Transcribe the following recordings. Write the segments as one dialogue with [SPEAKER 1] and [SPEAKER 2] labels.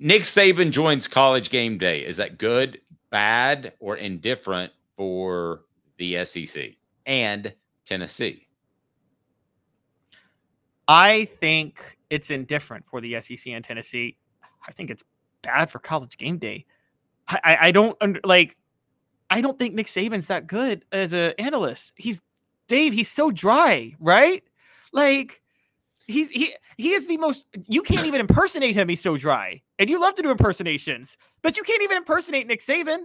[SPEAKER 1] Nick Saban joins College Game Day. Is that good, bad, or indifferent for the SEC and Tennessee?
[SPEAKER 2] I think it's indifferent for the SEC and Tennessee. I think it's bad for College Game Day. I, I, don't under, like. I don't think Nick Saban's that good as an analyst. He's Dave. He's so dry, right? Like he's he he is the most. You can't even impersonate him. He's so dry, and you love to do impersonations, but you can't even impersonate Nick Saban.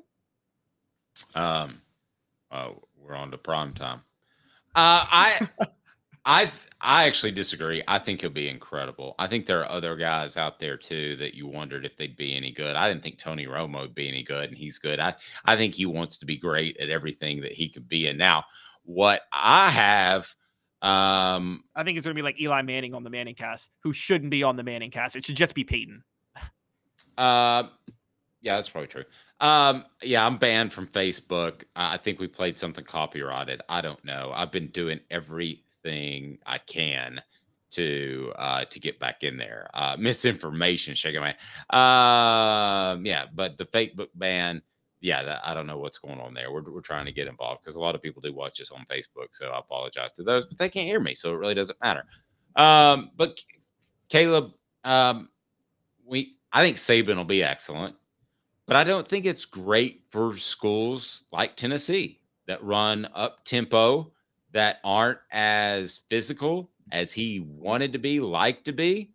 [SPEAKER 1] Um, oh, we're on to prime time. Uh, I, I, I actually disagree. I think he'll be incredible. I think there are other guys out there too that you wondered if they'd be any good. I didn't think Tony Romo would be any good, and he's good. I, I think he wants to be great at everything that he could be. And now, what I have, um,
[SPEAKER 2] I think it's going to be like Eli Manning on the Manning cast, who shouldn't be on the Manning cast. It should just be Peyton.
[SPEAKER 1] uh, yeah, that's probably true. Um, yeah, I'm banned from Facebook. I think we played something copyrighted. I don't know. I've been doing everything I can to uh to get back in there. Uh misinformation, shaking my um yeah, but the Facebook ban, yeah, that, I don't know what's going on there. We're we're trying to get involved because a lot of people do watch us on Facebook. So I apologize to those, but they can't hear me, so it really doesn't matter. Um, but Caleb, um, we I think Saban will be excellent. But I don't think it's great for schools like Tennessee that run up tempo, that aren't as physical as he wanted to be, like to be.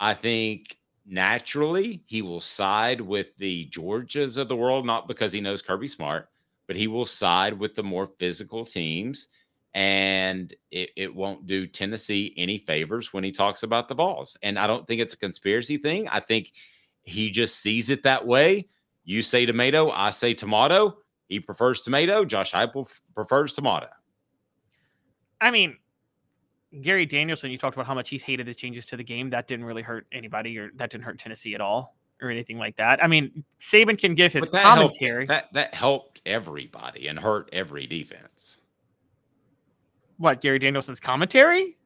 [SPEAKER 1] I think naturally he will side with the Georgias of the world, not because he knows Kirby Smart, but he will side with the more physical teams. And it, it won't do Tennessee any favors when he talks about the balls. And I don't think it's a conspiracy thing. I think he just sees it that way you say tomato, I say tomato. He prefers tomato. Josh Heupel prefers tomato.
[SPEAKER 2] I mean, Gary Danielson, you talked about how much he's hated the changes to the game. That didn't really hurt anybody, or that didn't hurt Tennessee at all, or anything like that. I mean, Saban can give his
[SPEAKER 1] that
[SPEAKER 2] commentary.
[SPEAKER 1] Helped, that that helped everybody and hurt every defense.
[SPEAKER 2] What Gary Danielson's commentary?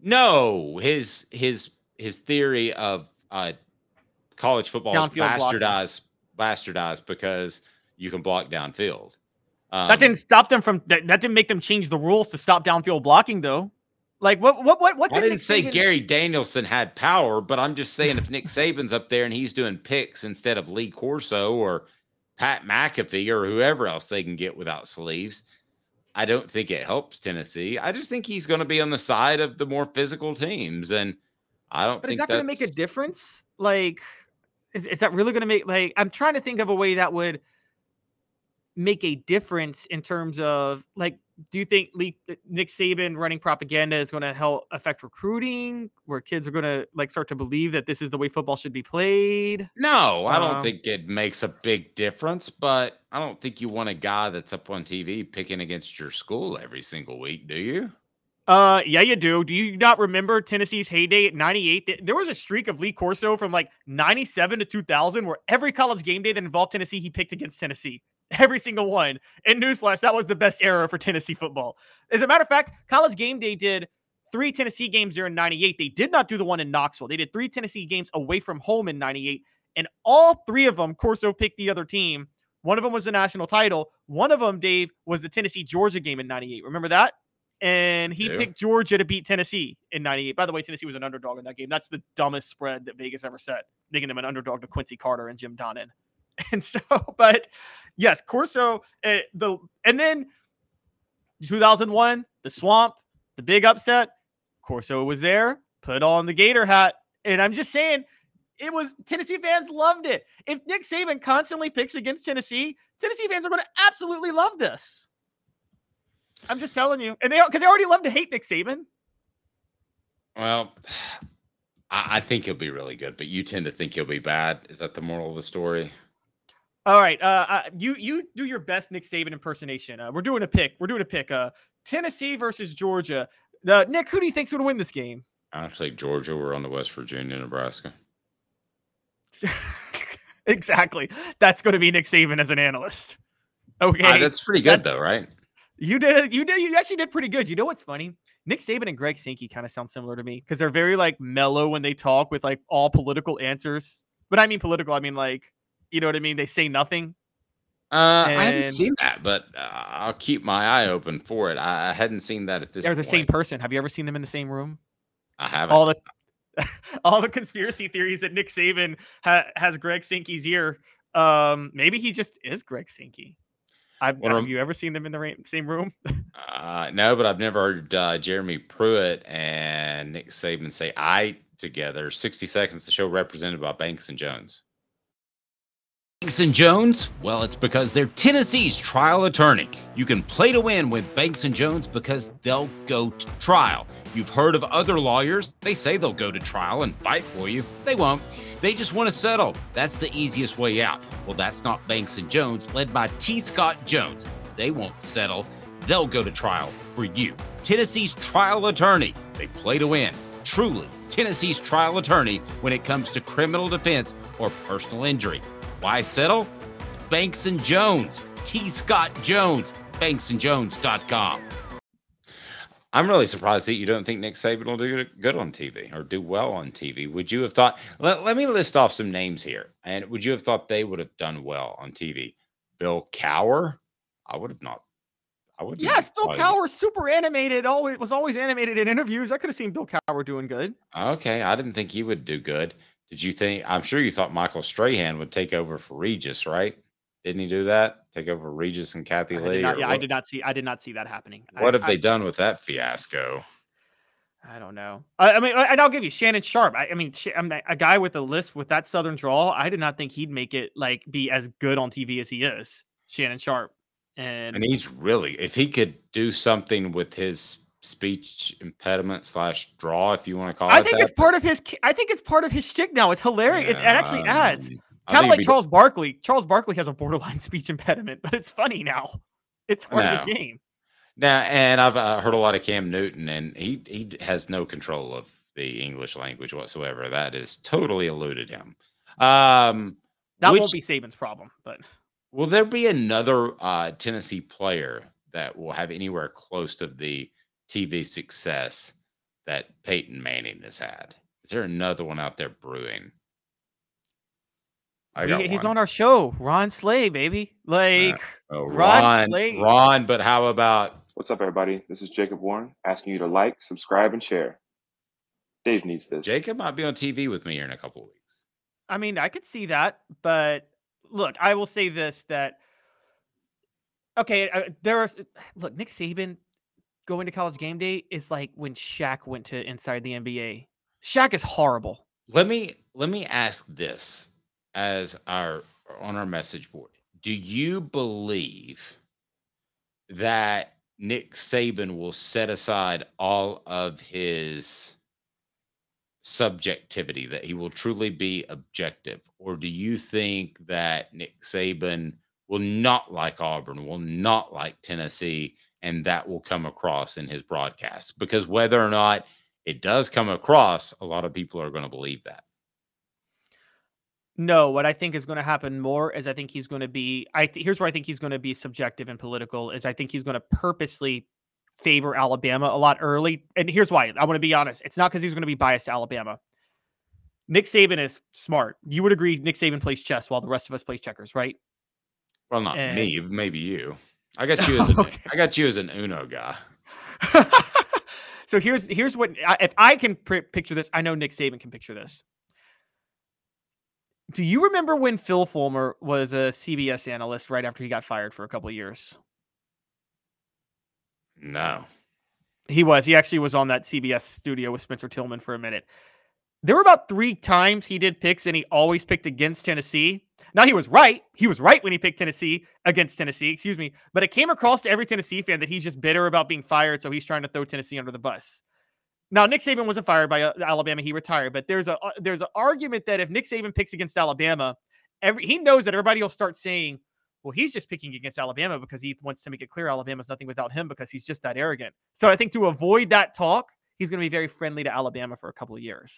[SPEAKER 1] No, his his his theory of uh, college football bastardized bastardized because you can block downfield.
[SPEAKER 2] Um, that didn't stop them from that, that. didn't make them change the rules to stop downfield blocking, though. Like what? What? What? What?
[SPEAKER 1] I didn't Nick say Saban... Gary Danielson had power, but I'm just saying if Nick Saban's up there and he's doing picks instead of Lee Corso or Pat McAfee or whoever else they can get without sleeves, I don't think it helps Tennessee. I just think he's going to be on the side of the more physical teams, and I don't.
[SPEAKER 2] But
[SPEAKER 1] is
[SPEAKER 2] that going to make a difference? Like is, is that really going to make like I'm trying to think of a way that would make a difference in terms of like do you think uh, Nick Saban running propaganda is going to help affect recruiting where kids are going to like start to believe that this is the way football should be played?
[SPEAKER 1] No, I don't um, think it makes a big difference, but I don't think you want a guy that's up on TV picking against your school every single week, do you?
[SPEAKER 2] Uh, yeah, you do. Do you not remember Tennessee's heyday at 98? There was a streak of Lee Corso from like 97 to 2000 where every college game day that involved Tennessee, he picked against Tennessee. Every single one. And newsflash, that was the best era for Tennessee football. As a matter of fact, college game day did three Tennessee games there in 98. They did not do the one in Knoxville. They did three Tennessee games away from home in 98. And all three of them, Corso picked the other team. One of them was the national title. One of them, Dave, was the Tennessee Georgia game in 98. Remember that? And he yeah. picked Georgia to beat Tennessee in 98. By the way, Tennessee was an underdog in that game. That's the dumbest spread that Vegas ever set, making them an underdog to Quincy Carter and Jim Donnan. And so, but yes, Corso, uh, the and then 2001, the swamp, the big upset. Corso was there, put on the Gator hat. And I'm just saying, it was Tennessee fans loved it. If Nick Saban constantly picks against Tennessee, Tennessee fans are going to absolutely love this. I'm just telling you, and they because they already love to hate Nick Saban.
[SPEAKER 1] Well, I, I think he'll be really good, but you tend to think he'll be bad. Is that the moral of the story?
[SPEAKER 2] All right, uh, uh, you you do your best Nick Saban impersonation. Uh, we're doing a pick. We're doing a pick. Uh, Tennessee versus Georgia. Uh, Nick, who do you think's going to win this game?
[SPEAKER 1] I think Georgia. We're on the West Virginia, Nebraska.
[SPEAKER 2] exactly. That's going to be Nick Saban as an analyst. Okay,
[SPEAKER 1] uh, that's pretty good that, though, right?
[SPEAKER 2] You did. You did. You actually did pretty good. You know what's funny? Nick Saban and Greg Sankey kind of sound similar to me because they're very like mellow when they talk with like all political answers. But I mean political. I mean like, you know what I mean? They say nothing.
[SPEAKER 1] Uh, and... I hadn't seen that, but uh, I'll keep my eye open for it. I, I hadn't seen that at this.
[SPEAKER 2] They're
[SPEAKER 1] the
[SPEAKER 2] same person. Have you ever seen them in the same room?
[SPEAKER 1] I haven't.
[SPEAKER 2] All the all the conspiracy theories that Nick Saban ha- has Greg Sankey's ear. Um, maybe he just is Greg Sankey. I've, have you ever seen them in the same room?
[SPEAKER 1] uh, no, but I've never heard uh, Jeremy Pruitt and Nick Saban say "I" together. Sixty seconds. The show represented by Banks and Jones. Banks and Jones? Well, it's because they're Tennessee's trial attorney. You can play to win with Banks and Jones because they'll go to trial. You've heard of other lawyers. They say they'll go to trial and fight for you. They won't. They just want to settle. That's the easiest way out. Well, that's not Banks and Jones, led by T. Scott Jones. They won't settle. They'll go to trial for you. Tennessee's trial attorney. They play to win. Truly, Tennessee's trial attorney when it comes to criminal defense or personal injury. Why settle? It's Banks and Jones. T. Scott Jones. BanksandJones.com. I'm really surprised that you don't think Nick Saban will do good on TV or do well on TV. Would you have thought? Let, let me list off some names here, and would you have thought they would have done well on TV? Bill Cowher, I would have not. I would.
[SPEAKER 2] Yes, Bill Cowher, super animated. Always was always animated in interviews. I could have seen Bill Cowher doing good.
[SPEAKER 1] Okay, I didn't think he would do good. Did you think? I'm sure you thought Michael Strahan would take over for Regis, right? Didn't he do that? Take over Regis and Kathie Lee?
[SPEAKER 2] Not, yeah, what? I did not see. I did not see that happening.
[SPEAKER 1] What
[SPEAKER 2] I,
[SPEAKER 1] have I, they done with that fiasco?
[SPEAKER 2] I don't know. I, I, mean, and I'll give you Shannon Sharpe. I, mean, I'm a guy with a list with that Southern draw. I did not think he'd make it like be as good on TV as he is. Shannon Sharpe, and
[SPEAKER 1] and he's really if he could do something with his speech impediment slash draw, if you want to call
[SPEAKER 2] I
[SPEAKER 1] it.
[SPEAKER 2] I think
[SPEAKER 1] that.
[SPEAKER 2] it's part of his. I think it's part of his shtick now. It's hilarious. Yeah, it, it, actually adds. Kind of like Charles Barkley. Charles Barkley has a borderline speech impediment, but it's funny now. It's part of his game.
[SPEAKER 1] Now, and I've uh, heard a lot of Cam Newton, and he he has no control of the English language whatsoever. That is totally eluded him. Um,
[SPEAKER 2] that which, won't be Saban's problem, but
[SPEAKER 1] will there be another uh, Tennessee player that will have anywhere close to the TV success that Peyton Manning has had? Is there another one out there brewing?
[SPEAKER 2] We, he's on our show, Ron Slay, baby. Like
[SPEAKER 1] oh, Ron, Ron Slay. Ron, but how about
[SPEAKER 3] what's up, everybody? This is Jacob Warren asking you to like, subscribe, and share. Dave needs this.
[SPEAKER 1] Jacob might be on TV with me here in a couple of weeks.
[SPEAKER 2] I mean, I could see that, but look, I will say this: that okay, uh, there was look, Nick Saban going to college game day is like when Shaq went to inside the NBA. Shaq is horrible.
[SPEAKER 1] Let me let me ask this as our on our message board. Do you believe that Nick Saban will set aside all of his subjectivity, that he will truly be objective? Or do you think that Nick Saban will not like Auburn, will not like Tennessee, and that will come across in his broadcast. Because whether or not it does come across, a lot of people are going to believe that.
[SPEAKER 2] No, what I think is going to happen more is I think he's going to be. I th- here's where I think he's going to be subjective and political. Is I think he's going to purposely favor Alabama a lot early, and here's why. I want to be honest. It's not because he's going to be biased to Alabama. Nick Saban is smart. You would agree Nick Saban plays chess while the rest of us play checkers, right?
[SPEAKER 1] Well, not
[SPEAKER 2] And-
[SPEAKER 1] me, maybe you. I got you as an
[SPEAKER 2] Okay.
[SPEAKER 1] I got you as an Uno guy.
[SPEAKER 2] so here's here's what if I can pr- picture this, I know Nick Saban can picture this. Do you remember when Phil Fulmer was a CBS analyst right after he got fired for a couple of years?
[SPEAKER 1] No.
[SPEAKER 2] He was. He actually was on that CBS studio with Spencer Tillman for a minute. There were about three times he did picks, and he always picked against Tennessee. Now he was right. He was right when he picked Tennessee against Tennessee, excuse me. But it came across to every Tennessee fan that he's just bitter about being fired, so he's trying to throw Tennessee under the bus. Now Nick Saban wasn't fired by uh, Alabama; he retired. But there's a uh, there's an argument that if Nick Saban picks against Alabama, every he knows that everybody will start saying, "Well, he's just picking against Alabama because he wants to make it clear Alabama's nothing without him because he's just that arrogant." So I think to avoid that talk, he's going to be very friendly to Alabama for a couple of years.